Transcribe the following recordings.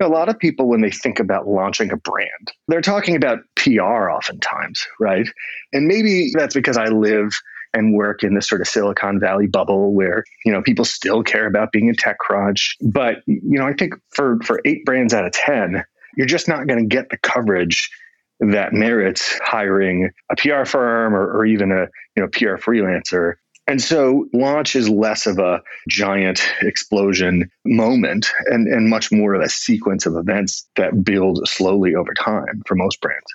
a lot of people, when they think about launching a brand, they're talking about PR oftentimes, right? And maybe that's because I live and work in this sort of Silicon Valley bubble where, you know, people still care about being a tech TechCrunch. But, you know, I think for, for eight brands out of 10, you're just not going to get the coverage that merits hiring a PR firm or, or even a, you know, PR freelancer and so launch is less of a giant explosion moment and, and much more of a sequence of events that build slowly over time for most brands.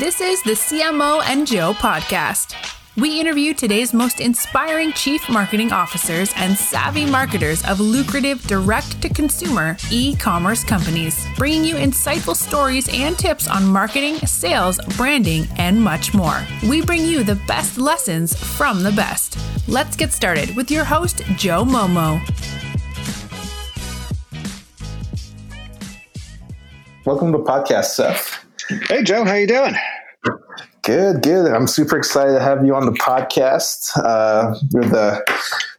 This is the CMO Joe podcast. We interview today's most inspiring chief marketing officers and savvy marketers of lucrative direct to consumer e commerce companies, bringing you insightful stories and tips on marketing, sales, branding, and much more. We bring you the best lessons from the best. Let's get started with your host, Joe Momo. Welcome to the podcast, Seth. Hey, Joe, how you doing? Good, good. I'm super excited to have you on the podcast. Uh, you're the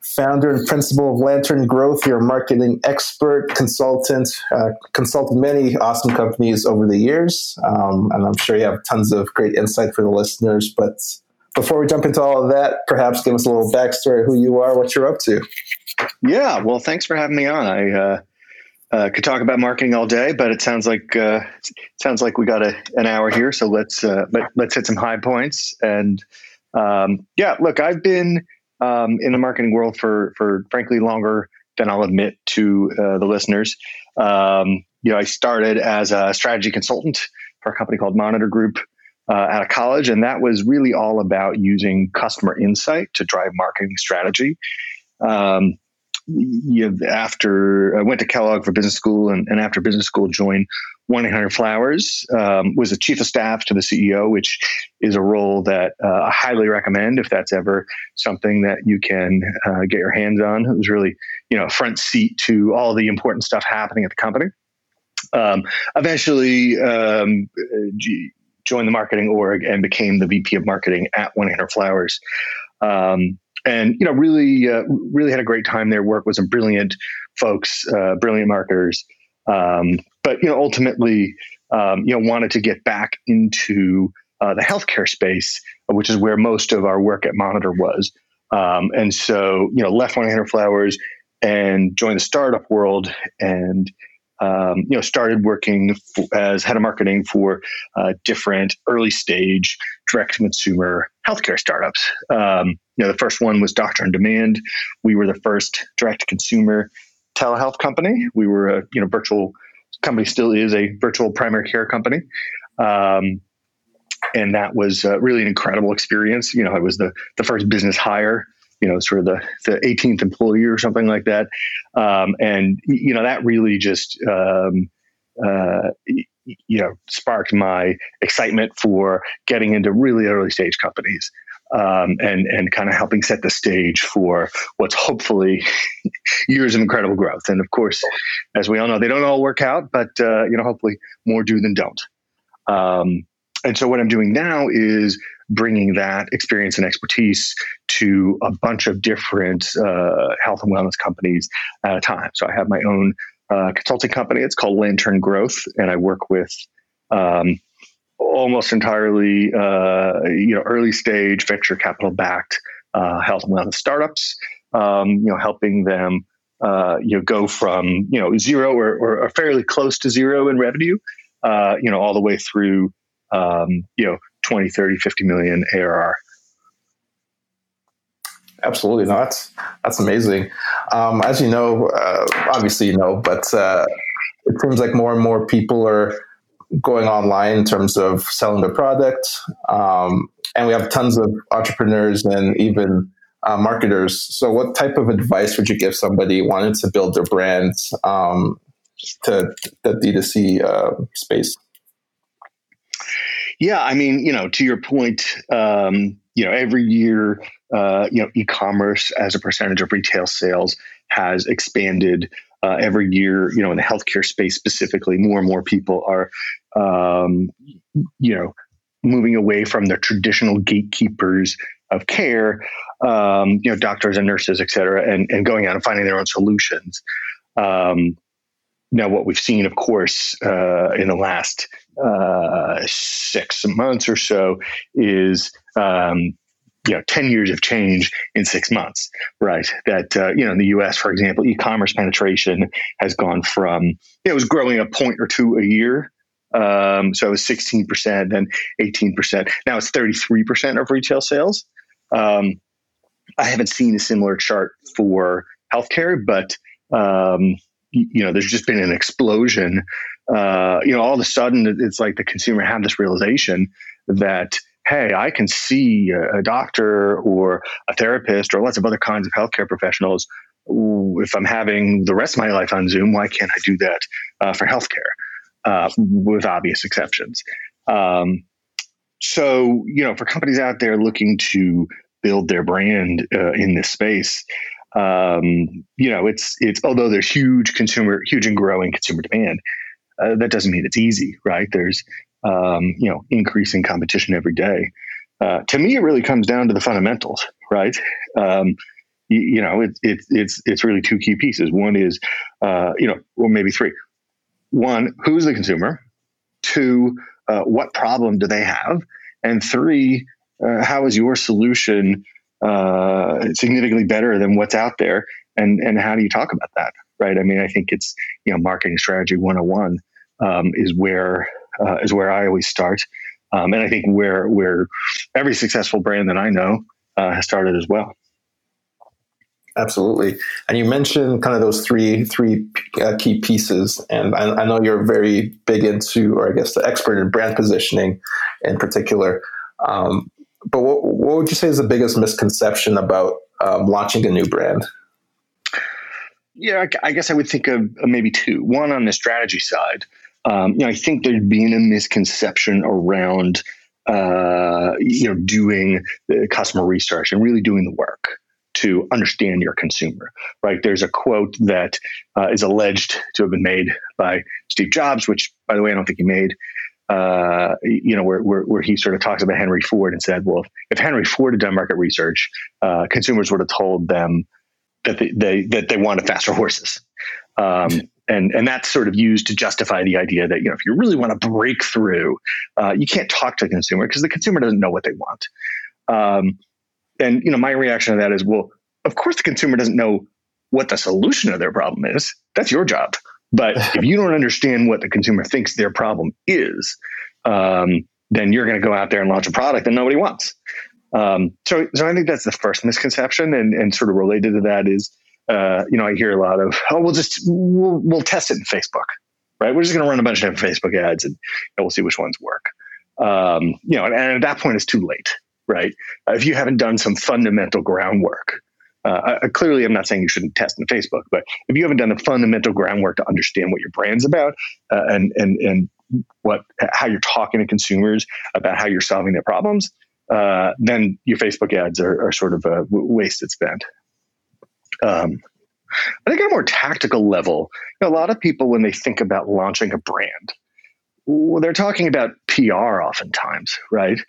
founder and principal of Lantern Growth. You're a marketing expert, consultant, uh, consulted many awesome companies over the years. Um, and I'm sure you have tons of great insight for the listeners. But before we jump into all of that, perhaps give us a little backstory who you are, what you're up to. Yeah, well, thanks for having me on. I uh, uh, could talk about marketing all day, but it sounds like uh, sounds like we got a, an hour here. So let's uh, let, us hit some high points. And um, yeah, look, I've been um, in the marketing world for for frankly longer than I'll admit to uh, the listeners. Um, you know, I started as a strategy consultant for a company called Monitor Group. Uh, out of college, and that was really all about using customer insight to drive marketing strategy. Um, you know, after I went to Kellogg for business school and, and after business school joined 1-800 Flowers, um, was the chief of staff to the CEO, which is a role that uh, I highly recommend if that's ever something that you can uh, get your hands on. It was really, you know, front seat to all the important stuff happening at the company. Um, eventually, um, joined the marketing org and became the VP of marketing at 1-800 Flowers. Um, and you know really uh, really had a great time there work with some brilliant folks uh, brilliant marketers um, but you know ultimately um, you know wanted to get back into uh, the healthcare space which is where most of our work at monitor was. Um, and so you know left 1-800 Flowers and joined the startup world and um, you know, started working f- as head of marketing for uh, different early stage direct consumer healthcare startups. Um, you know, the first one was Doctor on Demand. We were the first direct consumer telehealth company. We were a you know virtual company, still is a virtual primary care company. Um, and that was uh, really an incredible experience. You know, I was the the first business hire you know, sort of the, the 18th employee or something like that. Um, and, you know, that really just, um, uh, you know, sparked my excitement for getting into really early stage companies. Um, and and kind of helping set the stage for what's hopefully years of incredible growth. And of course, as we all know, they don't all work out, but uh, you know, hopefully more do than don't. Um, and so what I'm doing now is bringing that experience and expertise to a bunch of different uh, health and wellness companies at a time. So I have my own uh, consulting company. It's called Lantern Growth, and I work with um, almost entirely, uh, you know, early stage venture capital backed uh, health and wellness startups. Um, you know, helping them, uh, you know, go from you know zero or, or, fairly close to zero in revenue, uh, you know, all the way through, um, you know, 20, 30, 50 million ARR. Absolutely, no, that's that's amazing. Um, as you know, uh, obviously you know, but uh, it seems like more and more people are going online in terms of selling their product, um, and we have tons of entrepreneurs and even uh, marketers. So, what type of advice would you give somebody wanting to build their brand um, to the D2C uh, space? Yeah, I mean, you know, to your point, um, you know, every year, uh, you know, e-commerce as a percentage of retail sales has expanded uh, every year. You know, in the healthcare space specifically, more and more people are, um, you know, moving away from the traditional gatekeepers of care, um, you know, doctors and nurses, et cetera, and, and going out and finding their own solutions. Um, now, what we've seen, of course, uh, in the last uh, six months or so is um, you know 10 years of change in six months right? That uh, you know in the us for example e-commerce penetration has gone from it was growing a point or two a year um, so it was 16% then 18% now it's 33% of retail sales. Um, i haven't seen a similar chart for healthcare but um, you know, there's just been an explosion. Uh, you know, all of a sudden, it's like the consumer had this realization that, hey, I can see a, doctor or a therapist or lots of other kinds of healthcare professionals. If I'm having the rest of my life on Zoom, why can't I do that uh, for healthcare? Uh, with obvious exceptions. Um, so, you know, for companies out there looking to build their brand uh, in this space, um, you know, it's it's although there's huge consumer, huge and growing consumer demand, uh, that doesn't mean it's easy, right? There's um, you know increasing competition every day. Uh, to me, it really comes down to the fundamentals, right? Um, you, you, know, it's it, it's it's really two key pieces. One is, uh, you know, or maybe three. One, who's the consumer? Two, uh, what problem do they have? And three, uh, how is your solution uh, significantly better than what's out there. And and how do you talk about that, right? I mean, I think it's you know marketing strategy 101 um, is where uh, is where I always start, um, and I think where where every successful brand that I know uh, has started as well. Absolutely, and you mentioned kind of those three three uh, key pieces, and I, I, know you're very big into, or I guess, the expert in brand positioning, in particular. Um, but what, what would you say is the biggest misconception about um, launching a new brand? Yeah, I, guess I would think of maybe two. One on the strategy side. Um, you know, I think there's been a misconception around uh, you know doing the customer research and really doing the work to understand your consumer. Right? There's a quote that uh, is alleged to have been made by Steve Jobs, which, by the way, I don't think he made uh, you know, where, where, where, he sort of talks about Henry Ford and said, well, if, if Henry Ford had done market research, uh, consumers would have told them that they, they, that they wanted faster horses. Um, and, and that's sort of used to justify the idea that, you know, if you really want to break through, uh, you can't talk to the consumer because the consumer doesn't know what they want. Um, and, you know, my reaction to that is, well, of course the consumer doesn't know what the solution of their problem is. That's your job. But if you don't understand what the consumer thinks their problem is, um, then you're going to go out there and launch a product that nobody wants. Um, so, so I think that's the first misconception, and, and sort of related to that is, uh, you know, I hear a lot of, oh, we'll just we'll, we'll test it in Facebook, right? We're just going to run a bunch of Facebook ads, and, and we'll see which ones work. Um, you know, and, and, at that point, it's too late, right? Uh, if you haven't done some fundamental groundwork, uh, I, clearly, I'm not saying you shouldn't test in Facebook, but if you haven't done the fundamental groundwork to understand what your brand's about uh, and and and what how you're talking to consumers about how you're solving their problems, uh, then your Facebook ads are, are sort of a wasted spend. Um, I think on a more tactical level, you know, a lot of people when they think about launching a brand, well, they're talking about PR oftentimes, right?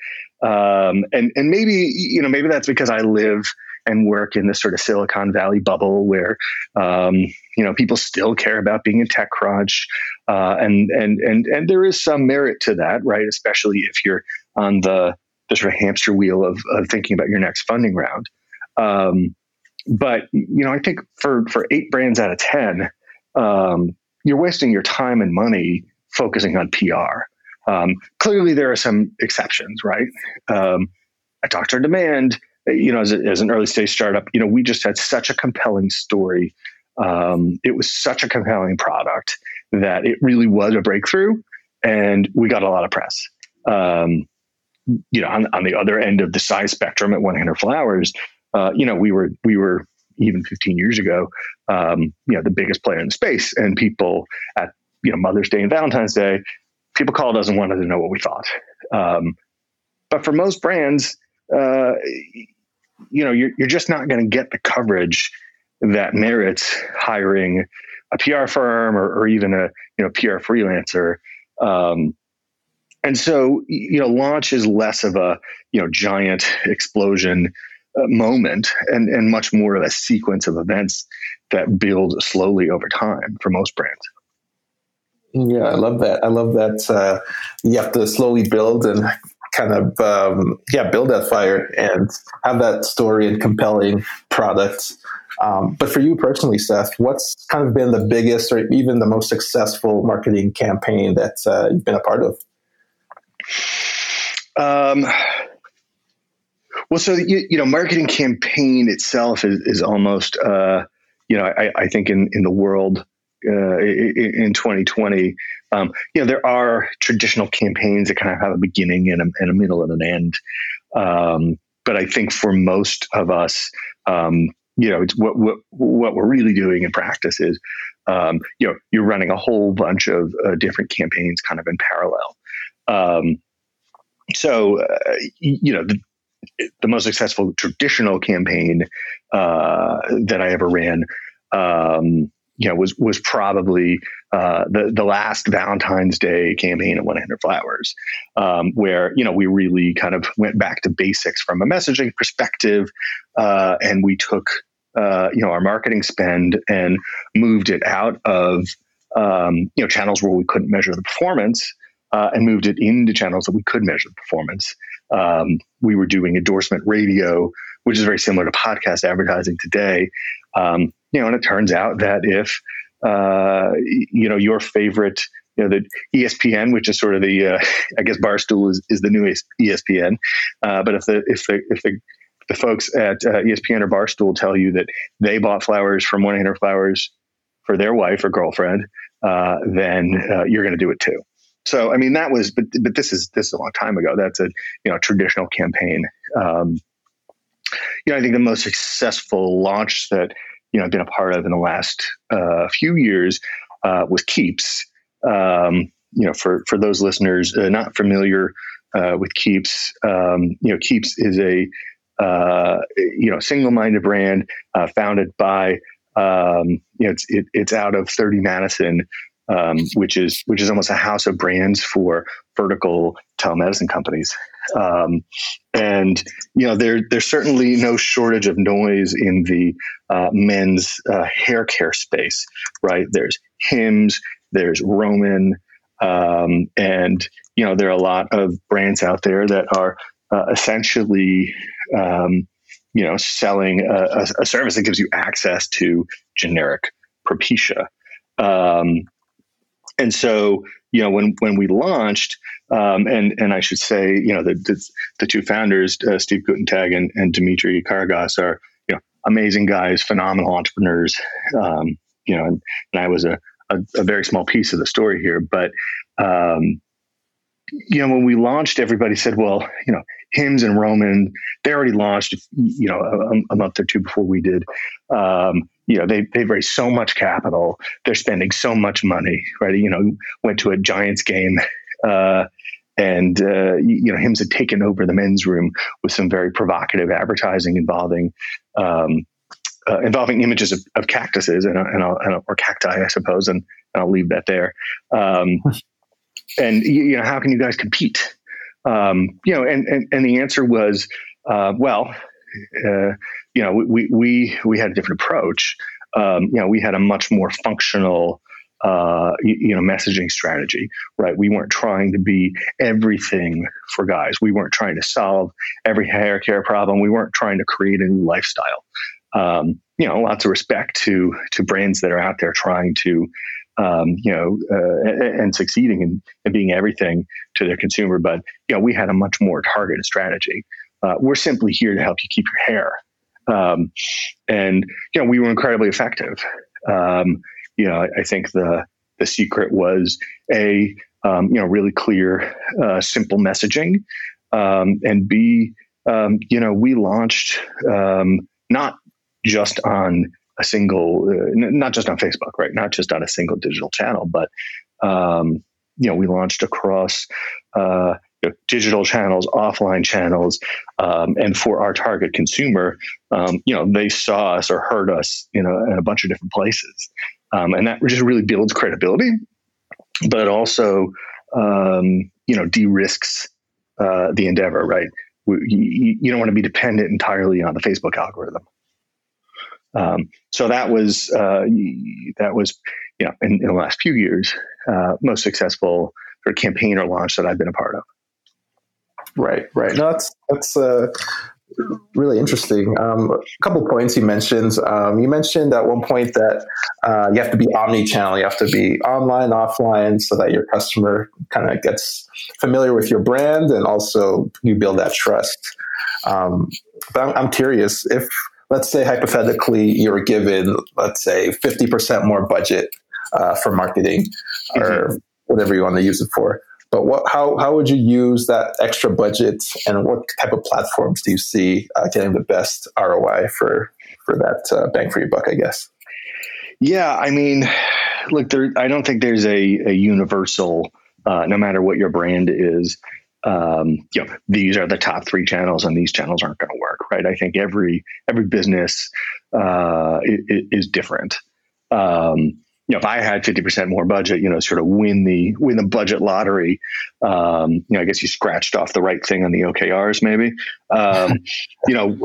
Um, and and maybe you know maybe that's because I live and work in this sort of Silicon Valley bubble where um, you know people still care about being a TechCrunch, uh, and and and and there is some merit to that, right? Especially if you're on the the sort of hamster wheel of, of thinking about your next funding round. Um, but you know, I think for for eight brands out of ten, um, you're wasting your time and money focusing on PR. Um, clearly, there are some exceptions, right? Um, at Doctor Demand, you know, as, a, as, an early stage startup, you know, we just had such a compelling story. Um, it was such a compelling product that it really was a breakthrough, and we got a lot of press. Um, you know, on, on, the other end of the size spectrum at 1-800 Flowers, uh, you know, we were we were even 15 years ago, um, you know, the biggest player in the space, and people at you know Mother's Day and Valentine's Day, people called us and wanted to know what we thought. Um, but for most brands, uh, you know, you're, you're just not going to get the coverage that merits hiring a PR firm or, or even a you know PR freelancer. Um, and so you know launch is less of a you know giant explosion uh, moment and and much more of a sequence of events that build slowly over time for most brands yeah i love that i love that uh, you have to slowly build and kind of um, yeah build that fire and have that story and compelling product um, but for you personally, Seth, what's kind of been the biggest or even the most successful marketing campaign that uh, you've been a part of? Um, well, so you, you, know, marketing campaign itself is, is almost, uh, you know, I, I, think in in the world uh, in 2020, um, you know, there are traditional campaigns that kind of have a beginning and a, and a middle and an end. Um, but I think for most of us, um, you know, what, what, what we're really doing in practice is, um, you know, you're running a whole bunch of uh, different campaigns kind of in parallel. Um, so, uh, you know, the, the most successful traditional campaign uh, that I ever ran, um, you know, was was probably uh, the the last Valentine's Day campaign at 1-800 Flowers, um, where you know we really kind of went back to basics from a messaging perspective, uh, and we took uh, you know our marketing spend and moved it out of um, you know channels where we couldn't measure the performance uh, and moved it into channels that we could measure the performance. Um, we were doing endorsement radio, which is very similar to podcast advertising today. Um, you know, and it turns out that if uh, you know your favorite you know, the ESPN, which is sort of the, uh, I guess Barstool is, is the new ESPN. Uh, but if the, if the, if the, the folks at uh, ESPN or Barstool tell you that they bought flowers from 1-800 Flowers for their wife or girlfriend, uh, then uh, you're going to do it too. So, I mean, that was, but but this is this is a long time ago. That's a you know traditional campaign. Um, you know, I think the most successful launch that you know I've been a part of in the last uh, few years uh, was Keeps. Um, you know, for for those listeners uh, not familiar uh, with Keeps, um, you know, Keeps is a uh, you know, single-minded brand uh, founded by, um, you know, it's it, it's out of 30 Madison, um, which is which is almost a house of brands for vertical telemedicine companies. Um, and you know, there there's certainly no shortage of noise in the uh, men's uh, hair care space, right? There's Hims, there's Roman, um, and you know, there are a lot of brands out there that are uh, essentially um, you know, selling a, a, service that gives you access to generic Propecia. Um, and so, you know, when when we launched, um, and and I should say, you know, the the, the two founders, uh, Steve Gutentag and, and Demetri Karagas, are you know amazing guys, phenomenal entrepreneurs. Um, you know, and, and I was a, a, a very small piece of the story here, but um, you know, when we launched, everybody said, well, you know, Hims and Roman, they already launched, you know, a, a month or two before we did. Um, you know, they, they've raised so much capital. They're spending so much money, right? You know, went to a Giants game, uh, and, uh, you know, Hims had taken over the men's room with some very provocative advertising involving, um, uh, involving images of, of cactuses and, and, and, or cacti, I suppose, and, and I'll leave that there. Um, and you know, how can you guys compete? Um, you know, and, and, and the answer was, uh, well, uh, you know, we, we, we had a different approach. Um, you know, we had a much more functional, uh, you, you, know, messaging strategy, right? We weren't trying to be everything for guys. We weren't trying to solve every hair care problem. We weren't trying to create a new lifestyle. Um, you know, lots of respect to to brands that are out there trying to um, you know, uh, and, and, succeeding and, being everything to their consumer. But you know, we had a much more targeted strategy. Uh, we're simply here to help you keep your hair, um, and you know, we were incredibly effective. Um, you know, I, I, think the the secret was a um, you know really clear, uh, simple messaging, um, and b um, you know we launched not just on a single, uh, not just on Facebook, right? Not just on a single digital channel, but um, you know, we launched across uh, you know, digital channels, offline channels, um, and for our target consumer, um, you know, they saw us or heard us, you know, in a bunch of different places, um, and that just really builds credibility, but also, um, you know, de-risks uh, the endeavor, right? You, you, don't want to be dependent entirely on the Facebook algorithm. Um, so that was uh, that was you know in, in the last few years uh, most successful campaign or launch that I've been a part of. Right, right. No, that's that's uh, really interesting. Um, a couple points you mentioned. Um, you mentioned at one point that uh, you have to be omni-channel. You have to be online, offline, so that your customer kind of gets familiar with your brand, and also you build that trust. Um, but I'm, I'm curious if, let's say, hypothetically, you're given, let's say, fifty percent more budget uh, for marketing, mm-hmm. or whatever you want to use it for. But what, how, how would you use that extra budget and what type of platforms do you see uh, getting the best ROI for, for that uh, bang for your buck, I guess? Yeah, I mean, look, there, I don't think there's a, a universal, uh, no matter what your brand is, um, you know, these are the top three channels and these channels aren't going to work, right? I think every, every business uh, is, is different. Um, you know, if I had 50% more budget, you know, sort of win the win the budget lottery, um, you know, I guess you scratched off the right thing on the OKRs, maybe. Um, you know,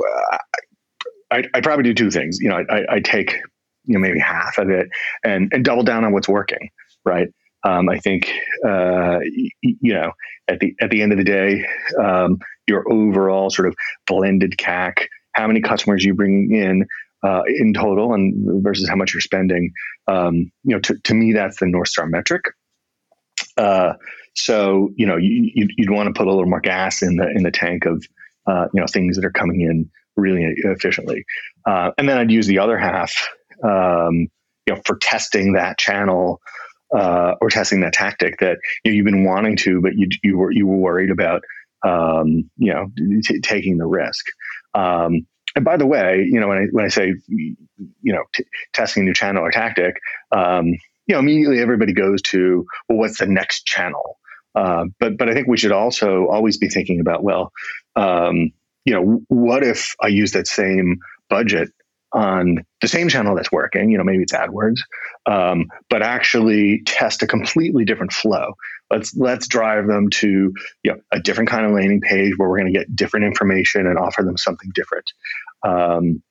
I, I probably do two things. You know, I, I take you know maybe half of it and and double down on what's working, right? Um, I think uh, you know at the at the end of the day, um, your overall sort of blended CAC, how many customers you bring in, uh, in total and versus how much you're spending. Um, you know, to, to me, that's the North Star metric. Uh, so, you know, you, you'd, you'd, want to put a little more gas in the, in the tank of, uh, you know, things that are coming in really efficiently. Uh, and then I'd use the other half, um, you know, for testing that channel, uh, or testing that tactic that you know, you've been wanting to, but you, you were, you were worried about, um, you know, t- taking the risk. Um, and by the way, you know, when I when I say you know t- testing a new channel or tactic, um, you know, immediately everybody goes to well, what's the next channel? Uh, but but I think we should also always be thinking about well, um, you know, what if I use that same budget on the same channel that's working, you know, maybe it's AdWords, um, but actually test a completely different flow. Let's let's drive them to you know, a different kind of landing page where we're going to get different information and offer them something different. Um,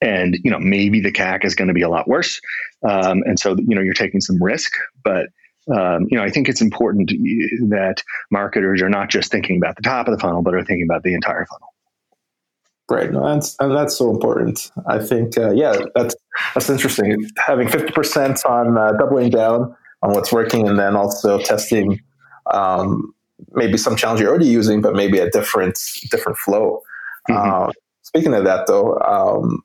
and you know, maybe the CAC is going to be a lot worse, um, and so you know you're taking some risk, but. Um, you know, I think it's important that marketers are not just thinking about the top of the funnel, but are thinking about the entire funnel. Right, no, that's and that's so important. I think, uh, yeah, that's that's interesting. Having fifty percent on uh, doubling down on what's working, and then also testing um, maybe some challenge you're already using, but maybe a different different flow. Mm-hmm. Uh, speaking of that, though, um,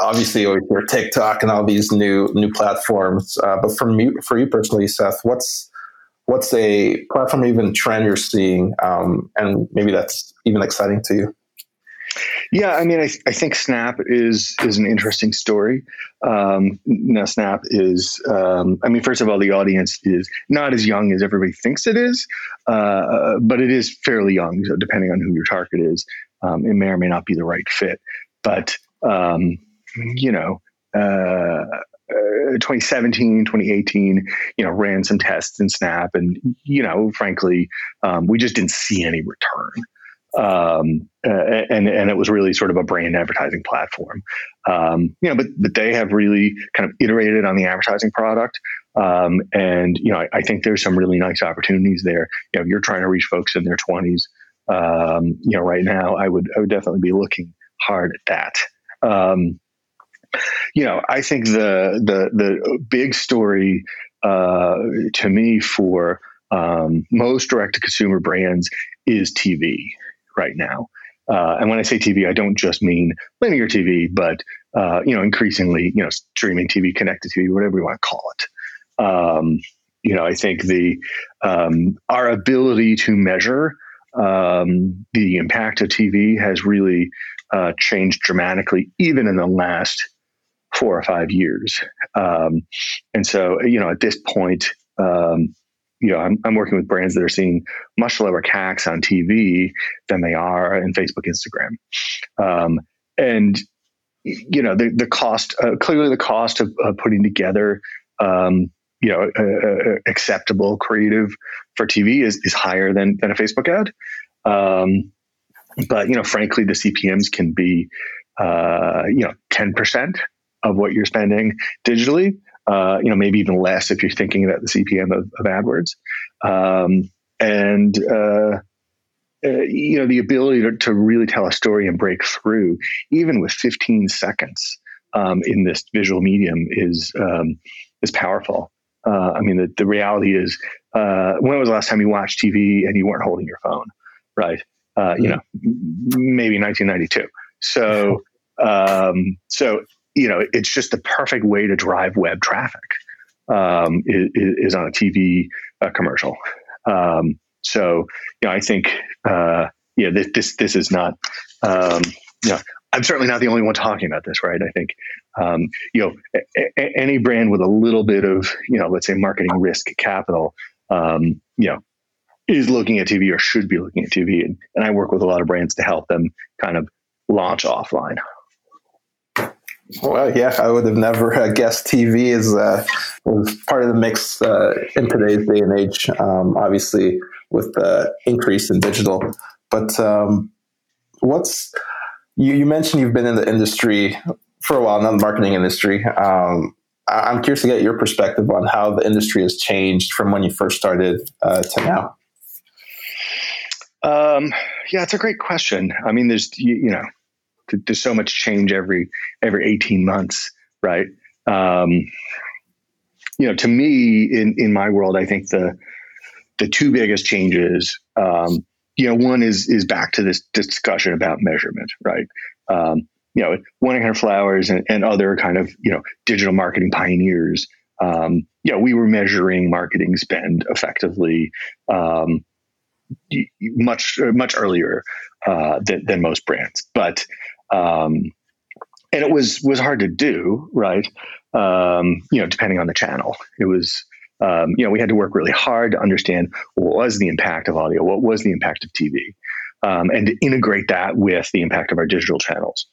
obviously with your TikTok and all these new new platforms, uh, but for you, for you personally, Seth, what's what's a platform even trend you're seeing, um, and maybe that's even exciting to you? Yeah, I mean, I, I think Snap is is an interesting story. Um, now, Snap is, um, I mean, first of all, the audience is not as young as everybody thinks it is, uh, but it is fairly young. So, depending on who your target is, um, it may or may not be the right fit. But um, you know. Uh, uh, 2017, 2018, you know, ran some tests in Snap, and you know, frankly, um, we just didn't see any return um, uh, and and it was really sort of a brand advertising platform. Um, you know, but but they have really kind of iterated on the advertising product, um, and you know, I, I, think there's some really nice opportunities there. You know, you're trying to reach folks in their 20s. Um, you know, right now, I would I would definitely be looking hard at that. Um, you know, I think the the the big story uh, to me for um, most direct to consumer brands is TV right now. Uh, and when I say TV, I don't just mean linear TV, but uh, you know, increasingly, you know, streaming TV, connected TV, whatever you want to call it. Um, you know, I think the um, our ability to measure um, the impact of TV has really uh, changed dramatically, even in the last four or five years. Um, and so, you know, at this point, um, you know, I'm, I'm working with brands that are seeing much lower CACs on TV than they are in Facebook, Instagram. Um, and, you know, the, the cost, uh, clearly the cost of, putting together, um, you know, uh, acceptable creative for TV is, is higher than, than a Facebook ad. Um, but, you know, frankly, the CPMs can be, uh, you know, 10% of what you're spending digitally. Uh, you know, maybe even less if you're thinking about the CPM of, of AdWords. Um, and, uh, uh, you know, the ability to, to, really tell a story and break through, even with 15 seconds um, in this visual medium, is um, is powerful. Uh, I mean, the, the reality is, uh, when was the last time you watched TV and you weren't holding your phone, right? Uh, you know, maybe 1992. So, um, so you know, it's just the perfect way to drive web traffic um, is, is, on a TV uh, commercial. Um, so, you know, I think, uh, yeah, this, this, this is not, um, you know, I'm certainly not the only one talking about this, right? I think, um, you know, a- a- any brand with a little bit of, you know, let's say marketing risk capital, um, you know, is looking at TV or should be looking at TV. And, and I work with a lot of brands to help them kind of launch offline. Well, yeah, I would have never uh, guessed TV is uh, part of the mix uh, in today's day and age. Um, obviously, with the increase in digital, but um, what's you, you, mentioned you've been in the industry for a while, not the marketing industry. Um, I'm curious to get your perspective on how the industry has changed from when you first started uh, to now. Um, yeah, it's a great question. I mean, there's you, you know there's so much change every every 18 months, right? Um, you know, to me, in in my world, I think the the two biggest changes, um, you know, one is is back to this discussion about measurement, right? Um, you know, one eight hundred flowers and, and other kind of you know digital marketing pioneers. Um, know, we were measuring marketing spend effectively um, much much earlier uh, than, than most brands, but um, and it was was hard to do, right? Um, you know, depending on the channel, it was. Um, you know, we had to work really hard to understand what was the impact of audio, what was the impact of TV, um, and to integrate that with the impact of our digital channels.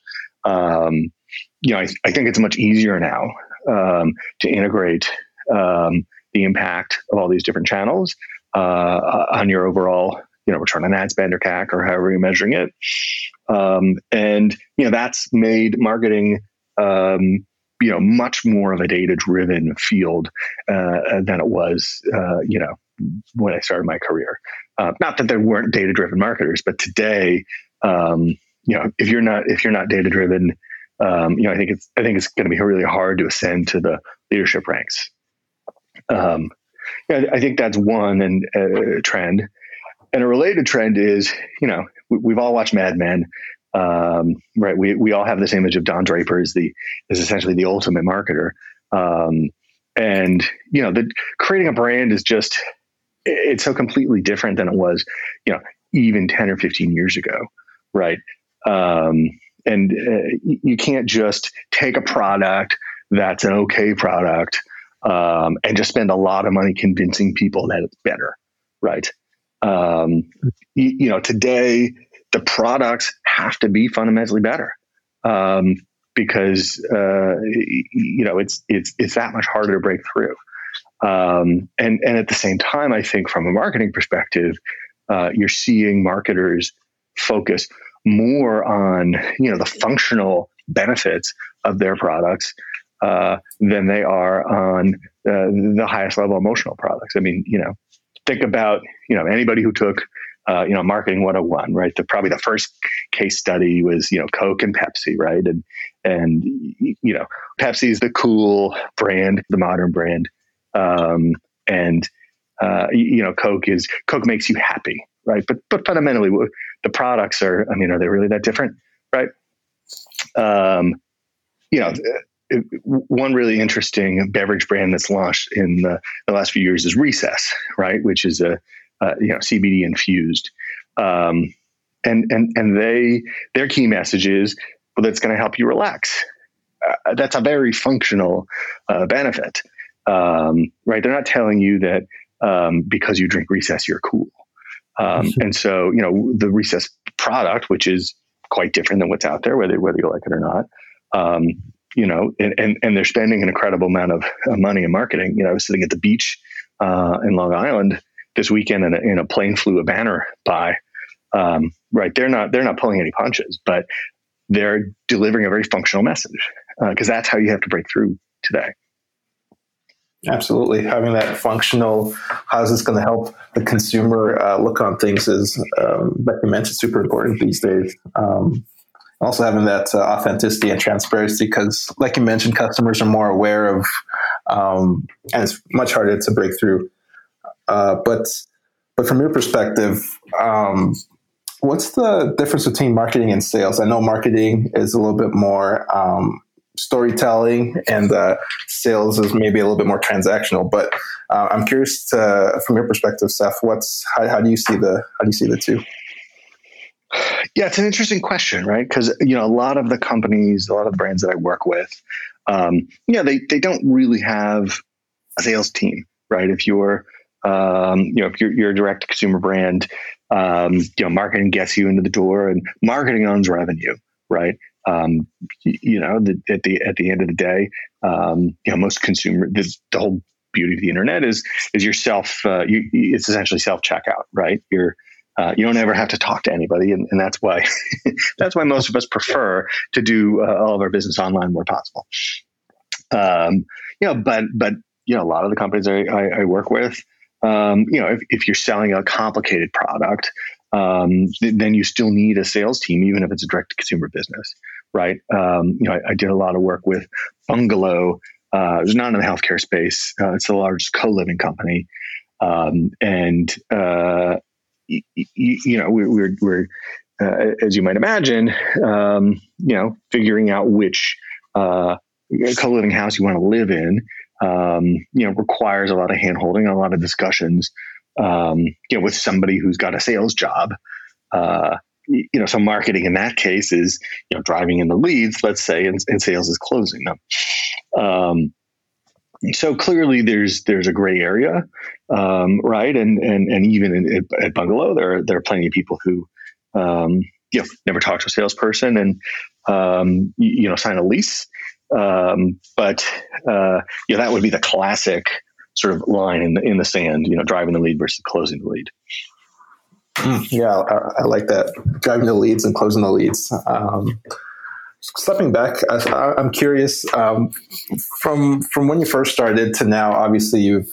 Um, you know, I, I, think it's much easier now um, to integrate the impact of all these different channels uh, on your overall you know return on ad spend or CAC or however you're measuring it. Um, and you know that's made marketing um, you know much more of a data driven field uh, than it was uh, you know when I started my career. Uh, not that there weren't data driven marketers, but today um, you know if you're not if you're not data driven, um, you know I think it's I think it's going to be really hard to ascend to the leadership ranks. Um, yeah, I think that's one and uh, trend. And a related trend is, you know, we, have all watched Mad Men, um, right? We, we all have this image of Don Draper as the is essentially the ultimate marketer, um, and you know, the creating a brand is just it's so completely different than it was, you know, even ten or fifteen years ago, right? Um, and uh, you can't just take a product that's an okay product um, and just spend a lot of money convincing people that it's better, right? Um, you, you, know, today the products have to be fundamentally better um, because uh, you know it's it's it's that much harder to break through. Um, and and at the same time, I think from a marketing perspective, uh, you're seeing marketers focus more on you know the functional benefits of their products uh, than they are on uh, the highest level emotional products. I mean, you know, think about you know anybody who took uh, you know marketing 101 right? The probably the first case study was you know coke and pepsi right? And and you know pepsi is the cool brand the modern brand. Um, and uh, you know coke is coke makes you happy right? But but fundamentally the products are i mean are they really that different right? Um, you know one really interesting beverage brand that's launched in the, the, last few years is Recess, right? Which is a, you know CBD infused, um, and and and they their key message is well, that's going to help you relax. Uh, that's a very functional uh, benefit, um, right? They're not telling you that um, because you drink Recess you're cool, um, and so you know the Recess product, which is quite different than what's out there, whether whether you like it or not. Um, you know, and, and, and they're spending an incredible amount of money in marketing. You know, I was sitting at the beach uh, in Long Island this weekend, and a, and a plane flew a banner by. Um, right, they're not they're not pulling any punches, but they're delivering a very functional message because uh, that's how you have to break through today. Absolutely, having that functional, how is this going to help the consumer uh, look on things is, um, like you mentioned, super important these days. Um, also having that uh, authenticity and transparency because like you mentioned customers are more aware of um, and it's much harder to break through. Uh, but but from your perspective um, what's the difference between marketing and sales? I know marketing is a little bit more um, storytelling and uh, sales is maybe a little bit more transactional but uh, i'm curious to, from your perspective seth what's how, how do you see the how do you see the two yeah, it's an interesting question, right? Because you know, a lot of the companies, a lot of the brands that I work with, um, yeah, they they don't really have a sales team, right? If you're, um, you know, if you're, you're a direct consumer brand, um, you know, marketing gets you into the door, and marketing owns revenue, right? Um, you, know, the, at the at the end of the day, um, you know, most consumer, this the whole beauty of the internet is is yourself. Uh, you, it's essentially self checkout, right? You're uh, you don't ever have to talk to anybody, and, and that's why that's why most of us prefer to do uh, all of our business online where possible. Um, you know, but but you know, a lot of the companies I, I, I work with, um, you know, if, if you're selling a complicated product, um, th- then you still need a sales team, even if it's a direct to consumer business, right? Um, you know, I, I, did a lot of work with Bungalow. Uh, it's not in the healthcare space. Uh, it's the largest co-living company, um, and uh, you, you know, we're, we're, we're uh, as you might imagine, um, you know, figuring out which uh, co-living house you want to live in, um, you know, requires a lot of handholding, a lot of discussions, um, you know, with somebody who's got a sales job. Uh, you know, so marketing in that case is, you know, driving in the leads, let's say, and, and sales is closing them. So clearly there's there's a gray area, um, right? And and and even in, at Bungalow, there are, there are plenty of people who, um, you know, never talk to a salesperson and um, you, you, know sign a lease. Um, but uh, you know that would be the classic sort of line in the in the sand. You know, driving the lead versus closing the lead. Mm, yeah, I, I, like that. Driving the leads and closing the leads. Um, stepping back, I, am curious um, from from when you first started to now. Obviously, you've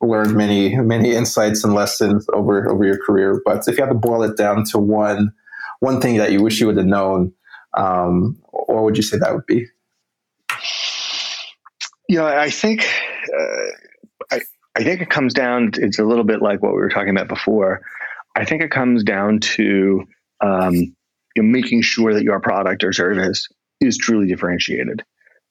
learned many many insights and lessons over over your career. But if you had to boil it down to one one thing that you wish you would have known, um, what would you say that would be? You know, I think uh, I I think it comes down. It's a little bit like what we were talking about before. I think it comes down to um, you know, making sure that your product or service is truly differentiated.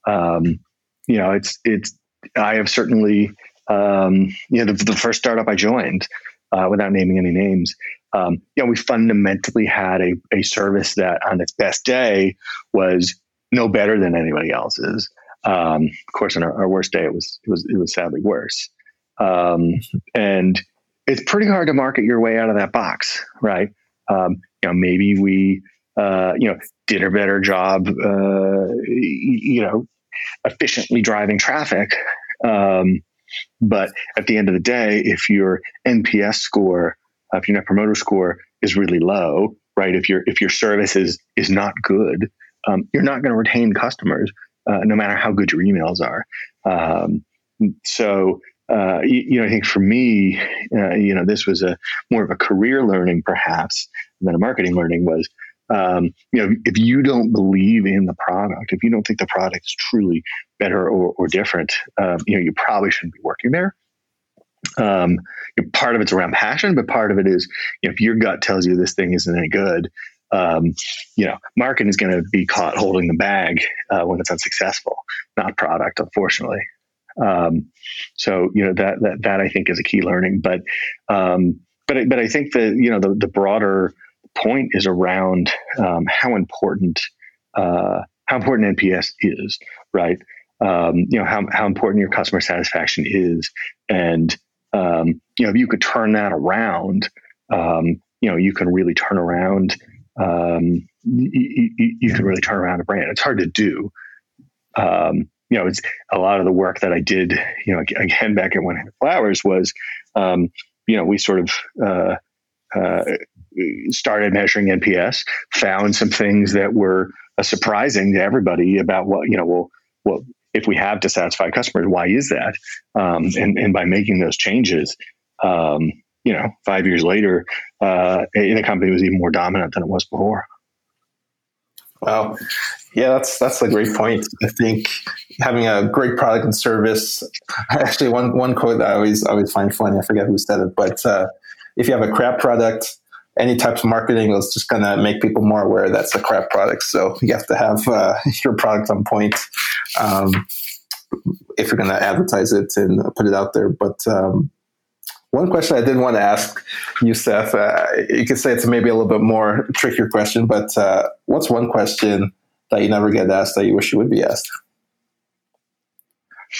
Um, you know, it's it's. I have certainly, um, you know, the, the, first startup I joined, uh, without naming any names, um, you know, we fundamentally had a a service that on its best day was no better than anybody else's. Um, of course, on our, our, worst day, it was it was it was sadly worse. Um, and it's pretty hard to market your way out of that box, right? Um, you know, maybe we uh, you know, did a better job, uh, you know, efficiently driving traffic. Um, but at the end of the day, if your NPS score, uh, if your Net Promoter Score is really low, right? If your if your service is is not good, um, you're not going to retain customers, uh, no matter how good your emails are. Um, so uh, you, you, know, I think for me, uh, you know, this was a more of a career learning perhaps than a marketing learning was um, you know, if you don't believe in the product, if you don't think the product is truly better or, or different, um, you know, you probably shouldn't be working there. Um, you know, part of it's around passion, but part of it is, you know, if your gut tells you this thing isn't any good, um, you know, marketing is going to be caught holding the bag uh, when it's unsuccessful, not product, unfortunately. Um, so you know that that that I think is a key learning, but um, but but I think that you know the the broader point is around um, how important uh, how important NPS is, right? Um, you know how how important your customer satisfaction is, and um, you know if you could turn that around, um, you know you can really turn around. Um, you, you, can really turn around a brand. It's hard to do, um, you know, it's a lot of the work that I did, you know, again back at 1-800 Flowers was, you know, we sort of uh, uh, started measuring NPS, found some things that were uh, surprising to everybody about what you know. Well, well, if we have dissatisfied customers, why is that? Um, and and by making those changes, um, you know, five years later, uh, the company was even more dominant than it was before. Wow. Yeah, that's that's a great point. I think having a great product and service. Actually, one one quote that I always always find funny. I forget who said it, but uh, if you have a crap product, any types of marketing is just going to make people more aware that's a crap product. So you have to have uh, your product on point um, if you're going to advertise it and put it out there. But um, one question I did want to ask you, Seth, uh, you could say it's maybe a little bit more trickier question, but uh, what's one question that you never get asked that you wish you would be asked?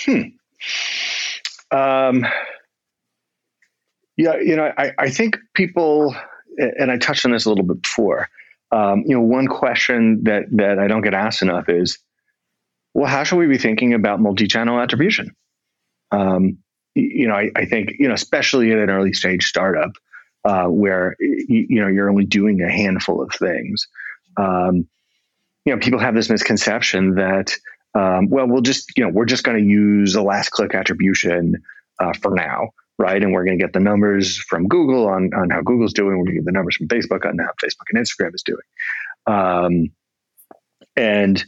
Hmm. Um, yeah, you know, I, I think people, and I touched on this a little bit before. Um, you know, one question that that I don't get asked enough is, well, how should we be thinking about multi-channel attribution? Um, you know, I, I, think, you know, especially in an early stage startup uh, where, you, you, know, you're only doing a handful of things. Um, you know, people have this misconception that, um, well, we'll just, you know, we're just going to use the last click attribution uh, for now, right? And we're going to get the numbers from Google on, on how Google's doing. We're going to get the numbers from Facebook on how Facebook and Instagram is doing. Um, and,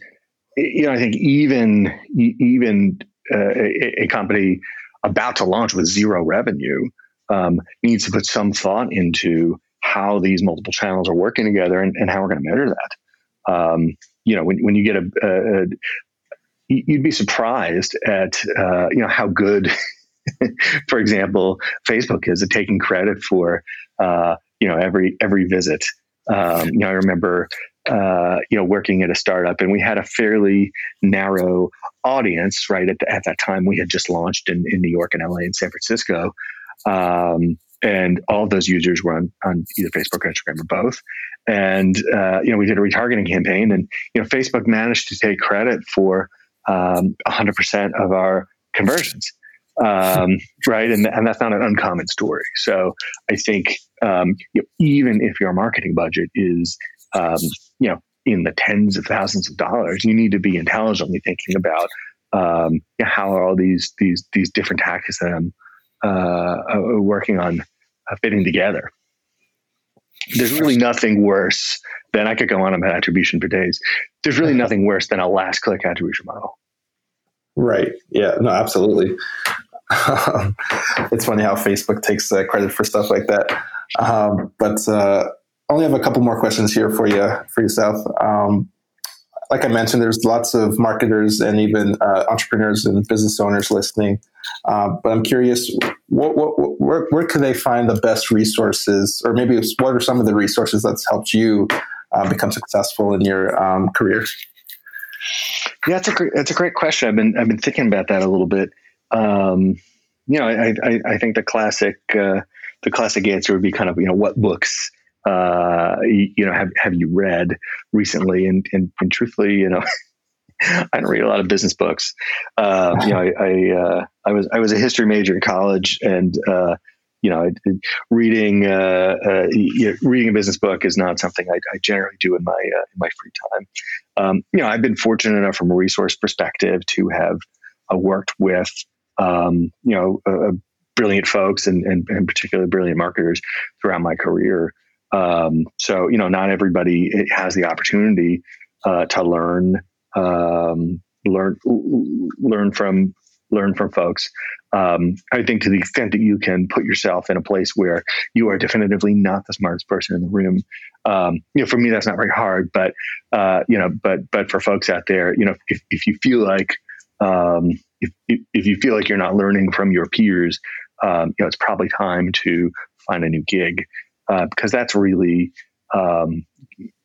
you know, I think even, even uh, a, a company about to launch with zero revenue um, needs to put some thought into how these multiple channels are working together and, and how we're going to measure that. Um, you know, when, when you get a, a, a you'd be surprised at uh, you know how good, for example, Facebook is taking credit for uh, you know every every visit. Um, you know, I remember uh, you know working at a startup, and we had a fairly narrow audience, right? At, the, at that time, we had just launched in, in New York and LA and San Francisco. Um, and all those users were on, on either Facebook or Instagram or both. And, uh, you know, we did a retargeting campaign and, you know, Facebook managed to take credit for um, 100% of our conversions. Um, right. And, and that's not an uncommon story. So I think um, you know, even if your marketing budget is, um, you know, in the tens of thousands of dollars. You need to be intelligently thinking about um, how are all these these these different tactics that I'm uh, uh, working on uh, fitting together. There's really nothing worse than I could go on about attribution for days. There's really nothing worse than a last click attribution model. Right. Yeah. No. Absolutely. It's funny how Facebook takes uh, credit for stuff like that. Um, but uh, only have a couple more questions here for you for yourself. Um, like I mentioned, there's lots of marketers and even uh, entrepreneurs and business owners listening. Uh, but I'm curious, what, what, where, where can they find the best resources, or maybe what are some of the resources that's helped you uh, become successful in your um, career? Yeah, that's a that's a great question. I've been I've been thinking about that a little bit. Um, you know, I, I, I think the classic uh, the classic answer would be kind of you know what books uh, you, you, know, have, have you read recently? And, and, and truthfully, you know, I don't read a lot of business books. Uh, you know, I, I, uh, I, was, I was a history major in college and, uh, you know, reading, uh, uh, reading a business book is not something I, I generally do in my, in my free time. Um, you know, I've been fortunate enough from a resource perspective to have worked with, um, you know, brilliant folks and, and, and particularly brilliant marketers throughout my career. Um, so you know, not everybody has the opportunity uh, to learn, um, learn, learn from learn from folks. Um, I think to the extent that you can put yourself in a place where you are definitively not the smartest person in the room, um, you know, for me that's not very hard. But uh, you know, but but for folks out there, you know, if if you feel like um, if if you feel like you're not learning from your peers, um, you know, it's probably time to find a new gig uh, because that's really, um,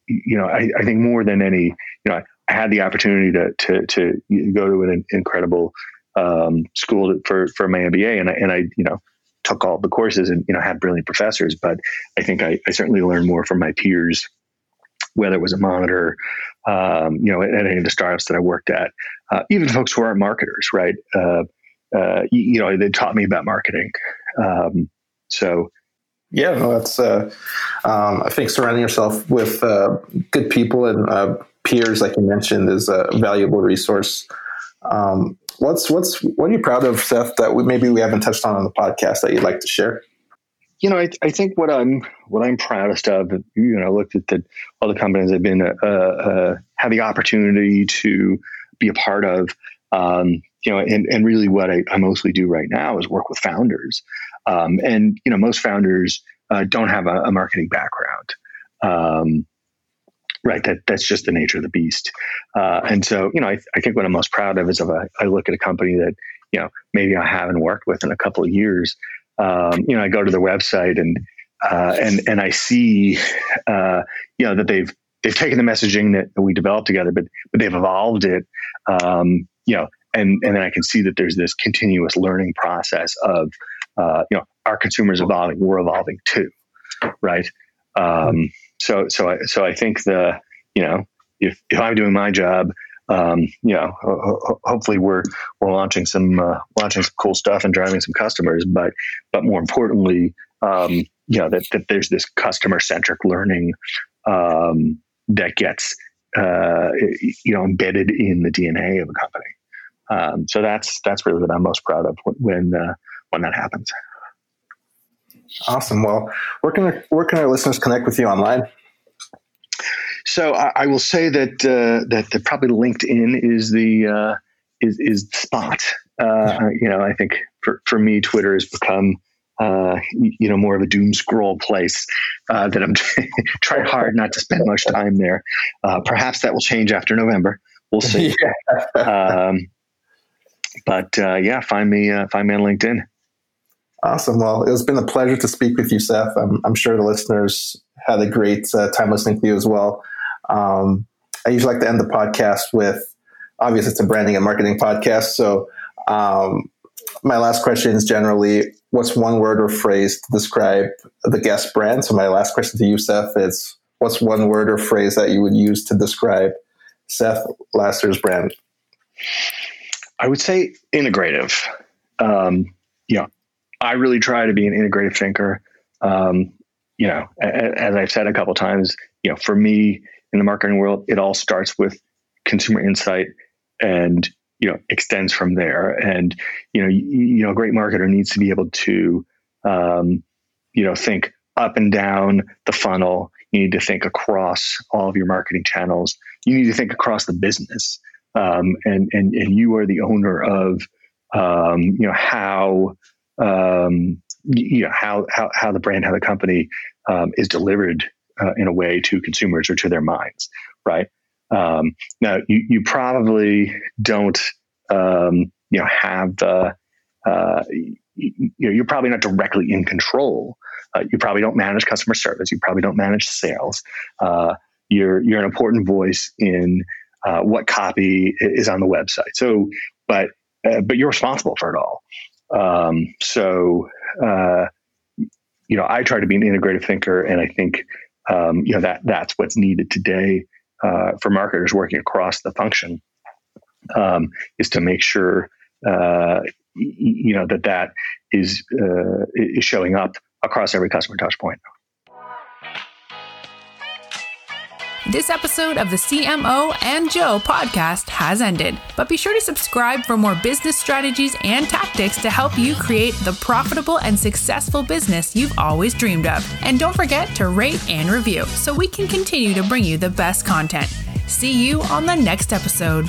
you know, I, I, think more than any, you know, I, I had the opportunity to to to go to an incredible um, school for for my MBA, and I and I you know took all the courses and you know had brilliant professors, but I think I, I certainly learned more from my peers, whether it was a monitor, um, you know, at, at, any of the startups that I worked at, uh, even folks who aren't marketers, right? Uh, uh, you, you, know, they taught me about marketing. Um, so, yeah, no, that's. Uh, um, I think surrounding yourself with uh, good people and uh, peers, like you mentioned, is a valuable resource. Um, what's what's what are you proud of, Seth? That we, maybe we haven't touched on on the podcast that you'd like to share? You know, I, I think what I'm what I'm proudest of, you know, I looked at the all the companies I've been uh, uh, had the opportunity to be a part of. Um, you know, and, and really what I, I, mostly do right now is work with founders. Um, and, you know, most founders uh, don't have a, a marketing background. Um, right. That, that's just the nature of the beast. Uh, and so, you know, I, I, think what I'm most proud of is if I, I, look at a company that, you know, maybe I haven't worked with in a couple of years. Um, you know, I go to their website and, uh, and, and I see, uh, you know, that they've, they've taken the messaging that we developed together, but, but they've evolved it, um, you know, and and then I can see that there's this continuous learning process of uh, you know our consumers evolving, we're evolving too, right? Um, so so I, so I think the you know if if I'm doing my job, um, you know ho- hopefully we're we're launching some uh, launching some cool stuff and driving some customers, but but more importantly, um, you know that that there's this customer centric learning um, that gets uh, you know embedded in the DNA of a company. Um, so that's that's really what I'm most proud of when uh, when that happens. Awesome. Well, where can where can our listeners connect with you online? So I, I will say that uh, that the, probably LinkedIn is the uh, is is the spot. Uh, you know, I think for for me, Twitter has become uh, you know, more of a doom scroll place uh, that I'm trying hard not to spend much time there. Uh, perhaps that will change after November. We'll see. yeah. um, but uh, yeah, find me uh, find me on LinkedIn. Awesome. Well, it's been a pleasure to speak with you, Seth. I'm, I'm sure the listeners had a great uh, time listening to you as well. Um, I usually like to end the podcast with, obviously, it's a branding and marketing podcast. So, um, my last question is generally, what's one word or phrase to describe the guest brand? So, my last question to you, Seth, is what's one word or phrase that you would use to describe Seth Lasser's brand? I would say integrative. Um, I really try to be an integrative thinker. Um, you know, as I've said a couple times, you know, for me in the marketing world, it all starts with consumer insight and you know extends from there. And you know, you, you know, a great marketer needs to be able to um, you know think up and down the funnel. You need to think across all of your marketing channels. You need to think across the business um, and and and you are the owner of um, you know how um, you know how how how the brand how the company um, is delivered uh, in a way to consumers or to their minds right um, now you, you probably don't um, you know have the uh, you, know you're probably not directly in control uh, you probably don't manage customer service you probably don't manage sales uh, you're you're an important voice in uh, what copy is on the website. So, but uh, but you're responsible for it all. Um, so, uh, you know, I try to be an integrative thinker, and I think um, you know that that's what's needed today uh, for marketers working across the function um, is to make sure uh, you know that that is uh, is showing up across every customer touch point. This episode of the CMO and Joe podcast has ended, but be sure to subscribe for more business strategies and tactics to help you create the profitable and successful business you've always dreamed of. And don't forget to rate and review so we can continue to bring you the best content. See you on the next episode.